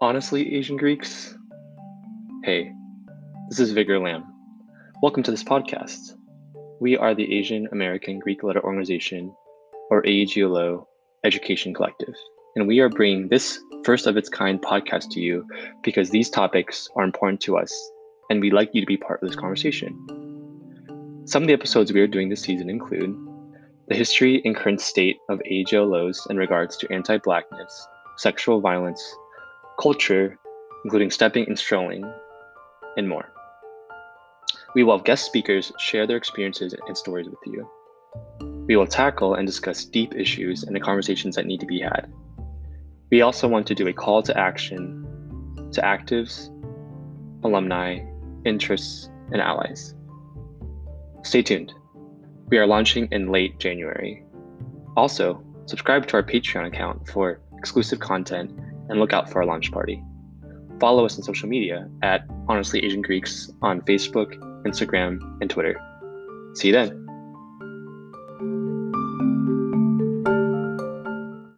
Honestly, Asian Greeks? Hey, this is Vigor Lamb. Welcome to this podcast. We are the Asian American Greek Letter Organization, or AAGLO Education Collective, and we are bringing this first of its kind podcast to you because these topics are important to us and we'd like you to be part of this conversation. Some of the episodes we are doing this season include the history and current state of AAGLOs in regards to anti Blackness, sexual violence, culture, including stepping and strolling, and more. We will have guest speakers share their experiences and stories with you. We will tackle and discuss deep issues and the conversations that need to be had. We also want to do a call to action to actives, alumni, interests, and allies. Stay tuned. We are launching in late January. Also, subscribe to our Patreon account for exclusive content and look out for our launch party. Follow us on social media at Honestly Asian Greeks on Facebook, Instagram, and Twitter. See you then.